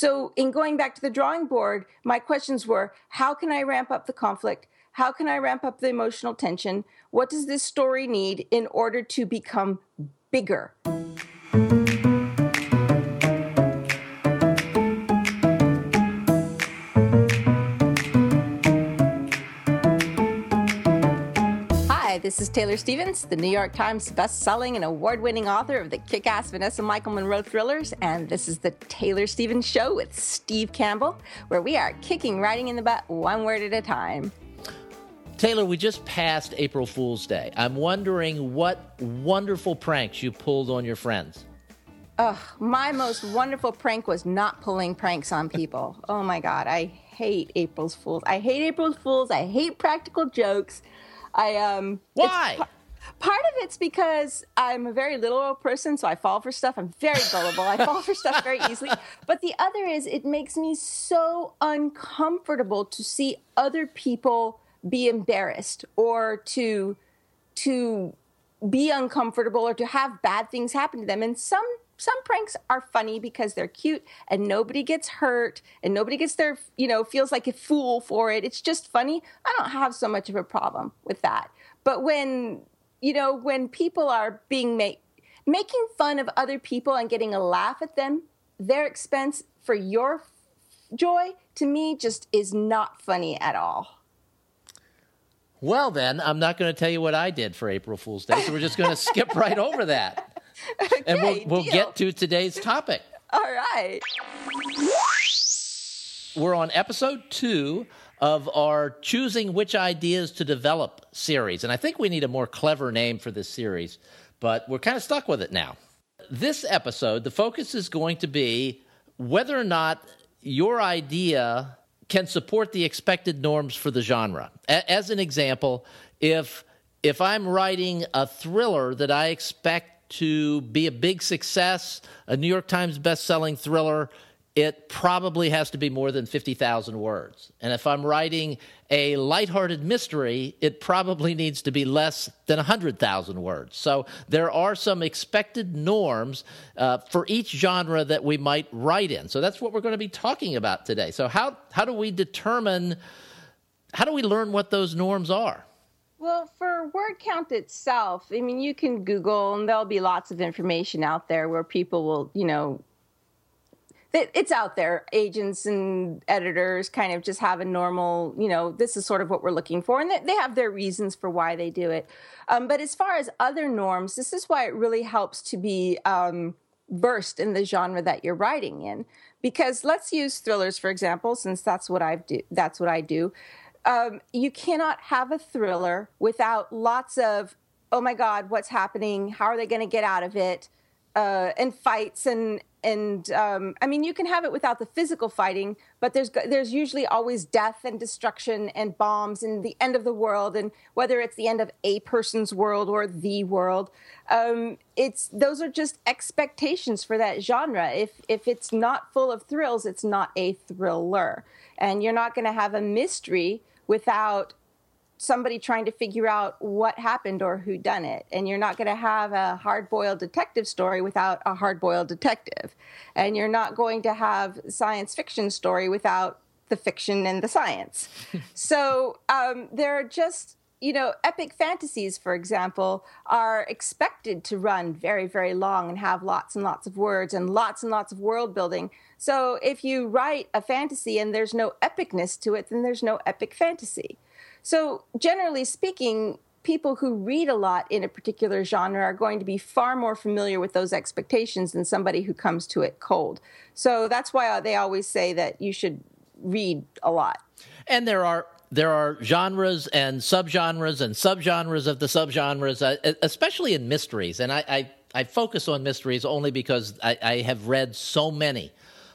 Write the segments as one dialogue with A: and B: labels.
A: So, in going back to the drawing board, my questions were how can I ramp up the conflict? How can I ramp up the emotional tension? What does this story need in order to become bigger? This is Taylor Stevens, the New York Times best-selling and award-winning author of the kick-ass Vanessa Michael Monroe thrillers, and this is the Taylor Stevens Show with Steve Campbell, where we are kicking writing in the butt one word at a time.
B: Taylor, we just passed April Fool's Day. I'm wondering what wonderful pranks you pulled on your friends.
A: Ugh, my most wonderful prank was not pulling pranks on people. Oh my God, I hate April's Fools. I hate April's Fools. I hate practical jokes. I um
B: why.
A: Part of it's because I'm a very literal person, so I fall for stuff. I'm very gullible. I fall for stuff very easily. But the other is, it makes me so uncomfortable to see other people be embarrassed or to to be uncomfortable or to have bad things happen to them. And some some pranks are funny because they're cute and nobody gets hurt and nobody gets their, you know, feels like a fool for it. It's just funny. I don't have so much of a problem with that. But when, you know, when people are being made, making fun of other people and getting a laugh at them, their expense for your joy, to me, just is not funny at all.
B: Well, then, I'm not going to tell you what I did for April Fool's Day, so we're just going to skip right over that.
A: Okay,
B: and we'll, we'll get to today's topic.
A: All right.
B: We're on episode two of our Choosing Which Ideas to Develop series. And I think we need a more clever name for this series, but we're kind of stuck with it now. This episode, the focus is going to be whether or not your idea can support the expected norms for the genre. As an example, if if I'm writing a thriller that I expect to be a big success, a New York Times best-selling thriller, it probably has to be more than 50,000 words. And if I'm writing a lighthearted mystery, it probably needs to be less than 100,000 words. So there are some expected norms uh, for each genre that we might write in. So that's what we're going to be talking about today. So how how do we determine how do we learn what those norms are?
A: Well, for word count itself, I mean, you can Google and there'll be lots of information out there where people will, you know, it's out there. Agents and editors kind of just have a normal, you know, this is sort of what we're looking for. And they have their reasons for why they do it. Um, but as far as other norms, this is why it really helps to be um, versed in the genre that you're writing in. Because let's use thrillers, for example, since that's what I do. That's what I do um, you cannot have a thriller without lots of oh my god what's happening? How are they going to get out of it? Uh, and fights and and um, I mean you can have it without the physical fighting, but there's there's usually always death and destruction and bombs and the end of the world and whether it's the end of a person's world or the world, um, it's those are just expectations for that genre. If if it's not full of thrills, it's not a thriller, and you're not going to have a mystery without somebody trying to figure out what happened or who done it. And you're not going to have a hard-boiled detective story without a hard-boiled detective. And you're not going to have science fiction story without the fiction and the science. So um, there are just you know epic fantasies for example are expected to run very very long and have lots and lots of words and lots and lots of world building so if you write a fantasy and there's no epicness to it then there's no epic fantasy so, generally speaking, people who read a lot in a particular genre are going to be far more familiar with those expectations than somebody who comes to it cold. So, that's why they always say that you should read a lot.
B: And there are there are genres and subgenres and subgenres of the subgenres, uh, especially in mysteries. And I, I, I, focus on mysteries only because I, I have read so many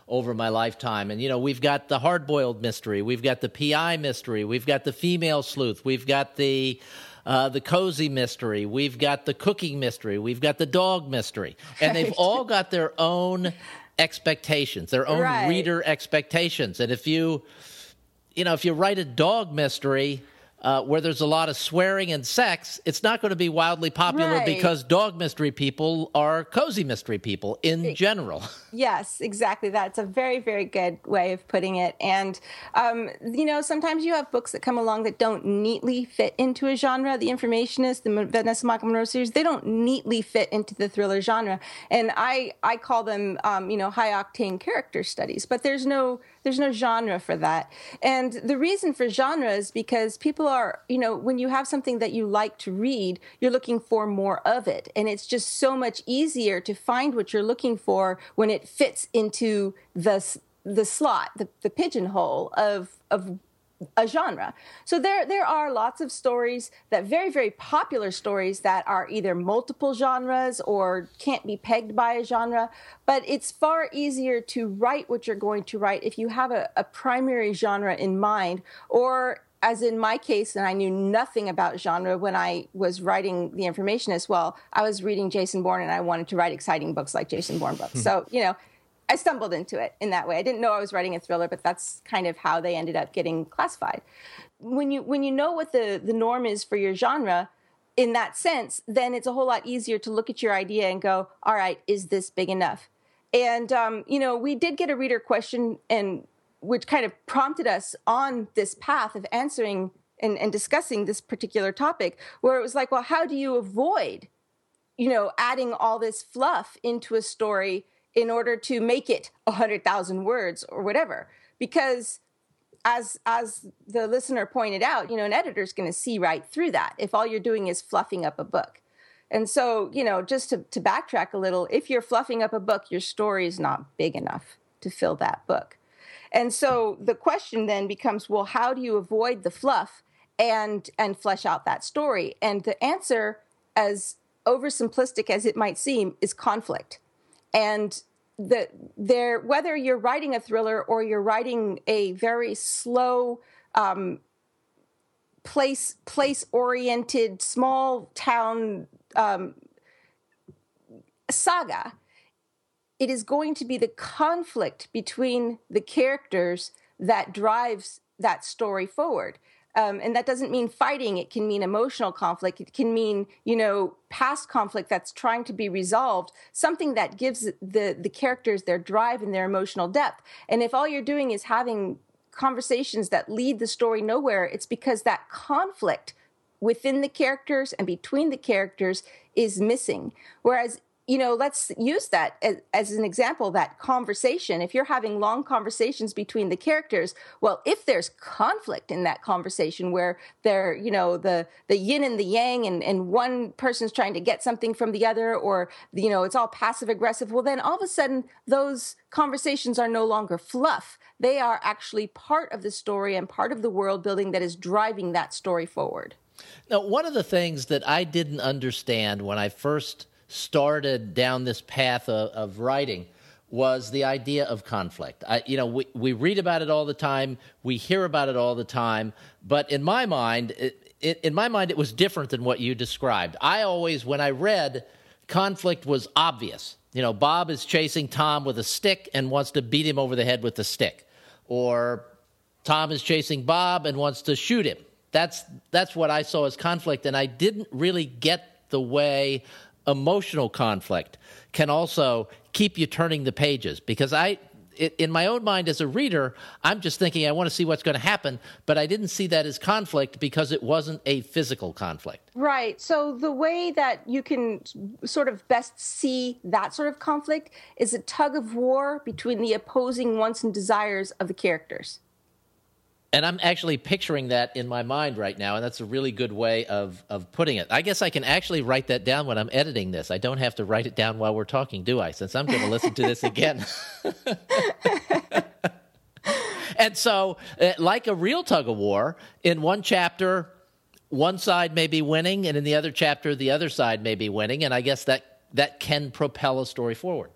B: over my lifetime. And, you know, we've got the hard boiled mystery, we've got the PI mystery, we've got the female sleuth, we've got the. Uh, the cozy mystery, we've got the cooking mystery, we've got the dog mystery, and right. they've all got their own expectations, their own right. reader expectations. And if you, you know, if you write a dog mystery, uh, where there's a lot of swearing and sex, it's not going to be wildly popular
A: Right.
B: because dog mystery people are cozy mystery people in general.
A: Yes, exactly. That's a very, very good way of putting it. And, um, you know, sometimes you have books that come along that don't neatly fit into a genre. The Informationist, the Vanessa Michael Monroe series, they don't neatly fit into the thriller genre. And I, I call them, um, you know, high octane character studies. But there's no, there's no genre for that. And the reason for genre is because people are, you know, when you have something that you like to read, you're looking for more of it. And it's just so much easier to find what you're looking for when it fits into the, the slot, the, the pigeonhole of, of a genre. So there there are lots of stories that very very popular stories that are either multiple genres or can't be pegged by a genre, but it's far easier to write what you're going to write if you have a, a primary genre in mind or as in my case, and I knew nothing about genre when I was writing The Informationist Well, I was reading Jason Bourne and I wanted to write exciting books like Jason Bourne books. Hmm. so, you know, I stumbled into it in that way. I didn't know I was writing a thriller, but that's kind of how they ended up getting classified. When you when you know what the the norm is for your genre, in that sense, then it's a whole lot easier to look at your idea and go, "All right, is this big enough?" And um, you know, we did get a reader question, and which kind of prompted us on this path of answering and, and discussing this particular topic, where it was like, "Well, how do you avoid?" you know, adding all this fluff into a story in order to make it a hundred thousand words or whatever. Because as as the listener pointed out, you know, an editor's going to see right through that if all you're doing is fluffing up a book. And so, you know, just to, to backtrack a little, if you're fluffing up a book, your story is not big enough to fill that book. And so the question then becomes, well, how do you avoid the fluff and and flesh out that story? And the answer, as oversimplistic as it might seem, is conflict. And the there whether you're writing a thriller or you're writing a very slow um, place place oriented small town um, saga it is going to be the conflict between the characters that drives that story forward. Um, and that doesn't mean fighting. It can mean emotional conflict. It can mean, you know, past conflict that's trying to be resolved, something that gives the, the characters their drive and their emotional depth. And if all you're doing is having conversations that lead the story nowhere, it's because that conflict within the characters and between the characters is missing. Whereas you know, let's use that as, as, an example that conversation. If you're having long conversations between the characters, well, if there's conflict in that conversation where they're, you know, the, the yin and the yang, and, and one person's trying to get something from the other, or, you know, it's all passive aggressive, well, then all of a sudden those conversations are no longer fluff. They are actually part of the story and part of the world building that is driving that story forward.
B: Now, one of the things that I didn't understand when I first started down this path of, of writing was the idea of conflict. I, you know, we, we read about it all the time, we hear about it all the time, but in my mind, it, it, in my mind, it was different than what you described. I always, when I read, conflict was obvious. You know, Bob is chasing Tom with a stick and wants to beat him over the head with the stick, or Tom is chasing Bob and wants to shoot him. That's that's what I saw as conflict, and I didn't really get the way emotional conflict can also keep you turning the pages because I in my own mind as a reader, I'm just thinking I want to see what's going to happen, but I didn't see that as conflict because it wasn't a physical conflict.
A: Right. So the way that you can sort of best see that sort of conflict is a tug of war between the opposing wants and desires of the characters.
B: And I'm actually picturing that in my mind right now, and that's a really good way of, of putting it. I guess I can actually write that down when I'm editing this. I don't have to write it down while we're talking, do I? Since I'm going to listen to this again. and so, uh, like a real tug of war, in one chapter, one side may be winning, and in the other chapter, the other side may be winning. And I guess that, that can propel a story forward.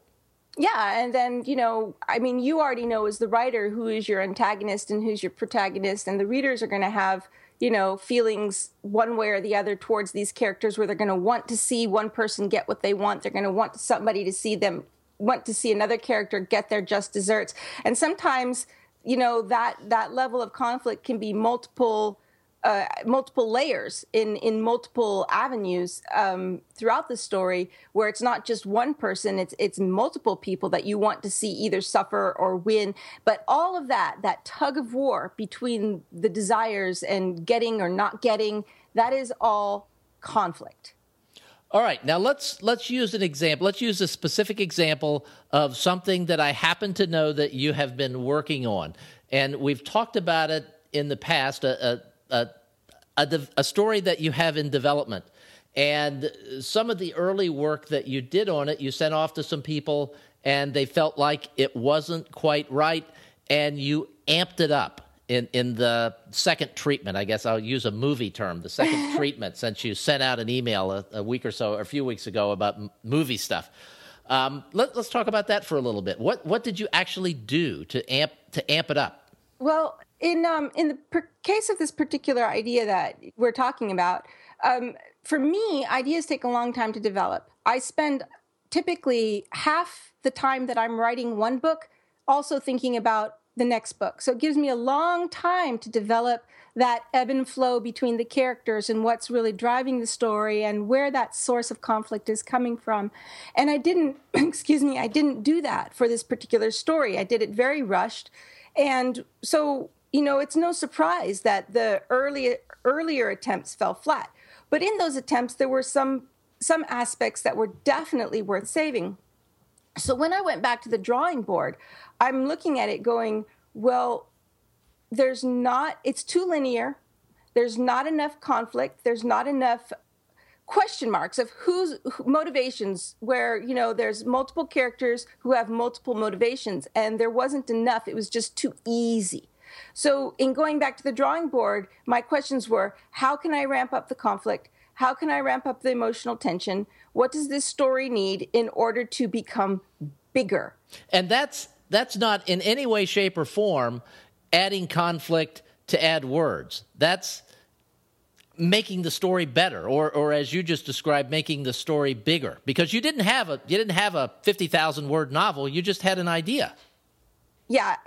A: Yeah, and then, you know, I mean, you already know as the writer who is your antagonist and who's your protagonist, and the readers are going to have, you know, feelings one way or the other towards these characters where they're going to want to see one person get what they want. They're going to want somebody to see them, want to see another character get their just desserts. And sometimes, you know, that, that level of conflict can be multiple uh, multiple layers in in multiple avenues um, throughout the story, where it's not just one person; it's it's multiple people that you want to see either suffer or win. But all of that, that tug of war between the desires and getting or not getting, that is all conflict.
B: All right, now let's let's use an example. Let's use a specific example of something that I happen to know that you have been working on, and we've talked about it in the past. A, a a, a story that you have in development. And some of the early work that you did on it, you sent off to some people and they felt like it wasn't quite right. And you amped it up in, in the second treatment. I guess I'll use a movie term, the second treatment, since you sent out an email a, a, week or so, or a few weeks ago about m- movie stuff. Um, let, us talk about that for a little bit. What, what did you actually do to amp, to amp it up?
A: Well, in um, in the per- case of this particular idea that we're talking about, um, for me, ideas take a long time to develop. I spend typically half the time that I'm writing one book also thinking about the next book. So it gives me a long time to develop that ebb and flow between the characters and what's really driving the story and where that source of conflict is coming from. And I didn't, excuse me, I didn't do that for this particular story. I did it very rushed. And so you know, it's no surprise that the early, earlier attempts fell flat. But in those attempts, there were some some aspects that were definitely worth saving. So when I went back to the drawing board, I'm looking at it going, well, there's not, it's too linear. There's not enough conflict. There's not enough question marks of whose motivations where you know there's multiple characters who have multiple motivations and there wasn't enough it was just too easy so, in going back to the drawing board, my questions were how can I ramp up the conflict? How can I ramp up the emotional tension? What does this story need in order to become bigger?
B: And that's that's not in any way shape or form adding conflict to add words. That's making the story better or or as you just described making the story bigger because you didn't have a you didn't have a 50,000 word novel, you just had an idea.
A: Yeah,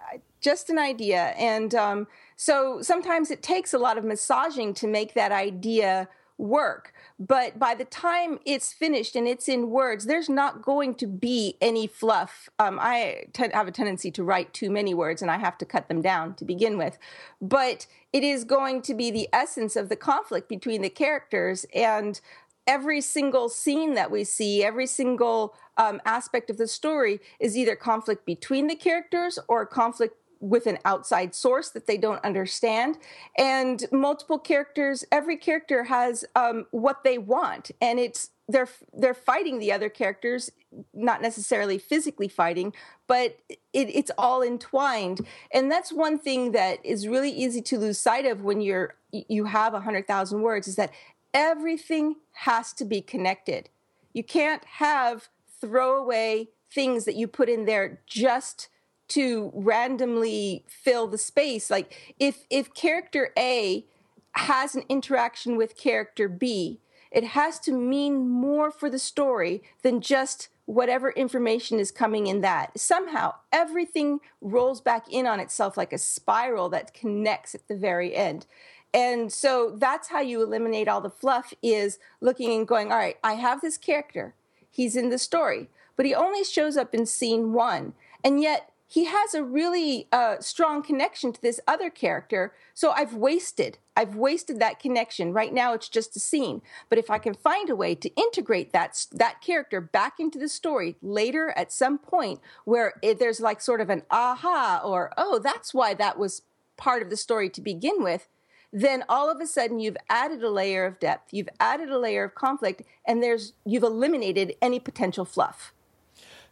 A: just an idea. And um, so sometimes it takes a lot of massaging to make that idea work. But by the time it's finished and it's in words, there's not going to be any fluff. Um, I have a tendency to write too many words and I have to cut them down to begin with. But it is going to be the essence of the conflict between the characters. And every single scene that we see, every single um, aspect of the story is either conflict between the characters or conflict with an outside source that they don't understand. And multiple characters every character has um, what they want. And it's they're they're fighting the other characters not necessarily physically fighting but it, it's all entwined. And that's one thing that is really easy to lose sight of when you're you have 100000 words is that everything has to be connected. You can't have throwaway things that you put in there just to randomly fill the space like if if character a has an interaction with character b it has to mean more for the story than just whatever information is coming in that. Somehow everything rolls back in on itself like a spiral that connects at the very end. And so that's how you eliminate all the fluff is looking and going all right i have this character. He's in the story but he only shows up in scene one and yet he has a really uh, strong connection to this other character. So I've wasted, I've wasted that connection. Right now, it's just a scene. But if I can find a way to integrate that that character back into the story later at some point, where it, there's like sort of an aha or oh, that's why that was part of the story to begin with. Then all of a sudden you've added a layer of depth, you've added a layer of conflict, and there's you've eliminated any potential fluff.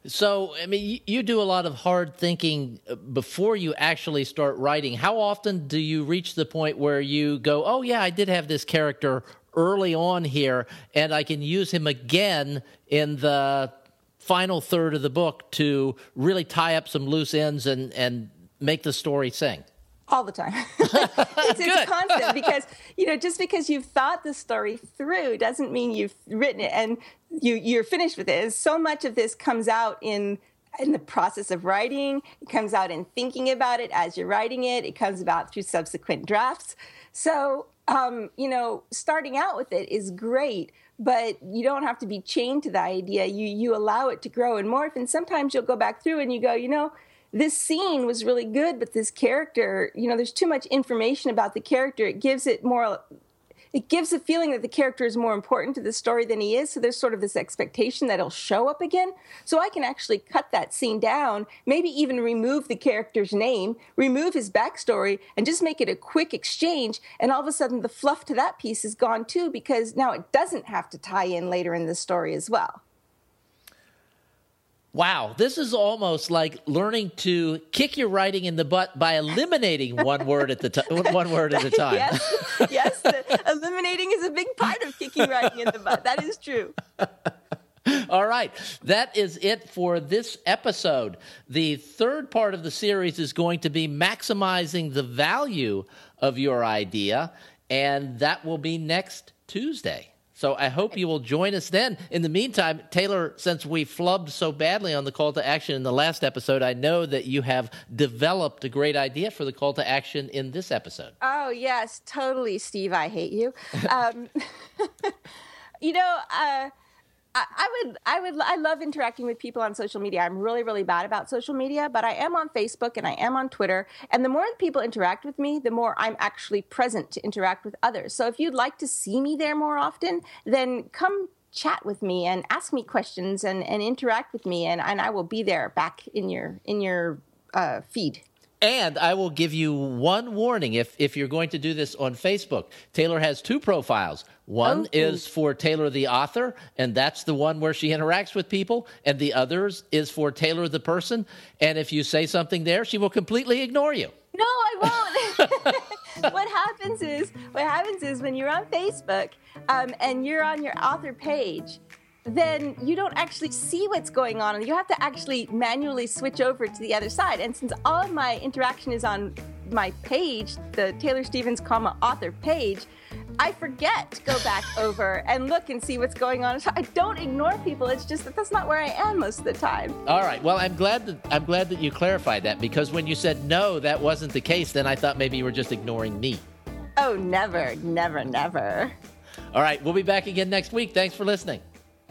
B: So, I mean, you, do a lot of hard thinking uh, before you actually start writing. How often do you reach the point where you go, oh, yeah, I did have this character early on here, and I can use him again in the final third of the book to really tie up some loose ends and, and make the story sing?
A: All the time. it's, it's constant because you know just because you've thought the story through doesn't mean you've written it and you you're finished with it. So much of this comes out in in the process of writing. It comes out in thinking about it as you're writing it. It comes about through subsequent drafts. So um, you know, starting out with it is great, but you don't have to be chained to the idea. You you allow it to grow and morph. And sometimes you'll go back through and you go, you know, this scene was really good, but this character, you know, there's too much information about the character. It gives it more it gives a feeling that the character is more important to the story than he is. So there's sort of this expectation that he'll show up again. So I can actually cut that scene down, maybe even remove the character's name, remove his backstory, and just make it a quick exchange. And all of a sudden, the fluff to that piece is gone too, because now it doesn't have to tie in later in the story as well.
B: Wow, this is almost like learning to kick your writing in the butt by eliminating one word at the time. One word at a time.
A: yes, yes. eliminating is a big part of kicking writing in the butt. That is true.
B: All right, that is it for this episode. The third part of the series is going to be maximizing the value of your idea, and that will be next Tuesday. So I hope you will join us then. In the meantime, Taylor, since we flubbed so badly on the call to action in the last episode, I know that you have developed a great idea for the call to action in this episode.
A: Oh, yes, totally, Steve. I hate you. Um, you know, uh, I, would, I would, I love interacting with people on social media. I'm really, really bad about social media, but I am on Facebook and I am on Twitter. And the more people interact with me, the more I'm actually present to interact with others. So if you'd like to see me there more often, then come chat with me and ask me questions and, and interact with me, and, and I will be there back in your in your uh, feed.
B: And I will give you one warning if, if you're going to do this on Facebook. Taylor has two profiles. One oh. is for Taylor the author, and that's the one where she interacts with people. And the others is for Taylor the person. And if you say something there, she will completely ignore you.
A: No, I won't. what happens is what happens is when you're on Facebook um, and you're on your author page, then you don't actually see what's going on and you have to actually manually switch over to the other side. And since all of my interaction is on my page the taylor stevens comma author page i forget to go back over and look and see what's going on. So i don't ignore people. It's just that that's not where i am most of the time.
B: All right. Well i'm glad that i'm glad that you clarified that because when you said no that wasn't the case then i thought maybe you were just ignoring me.
A: Oh never never never.
B: All right. We'll be back again next week. Thanks for listening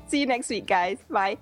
A: See you next week, guys. Bye.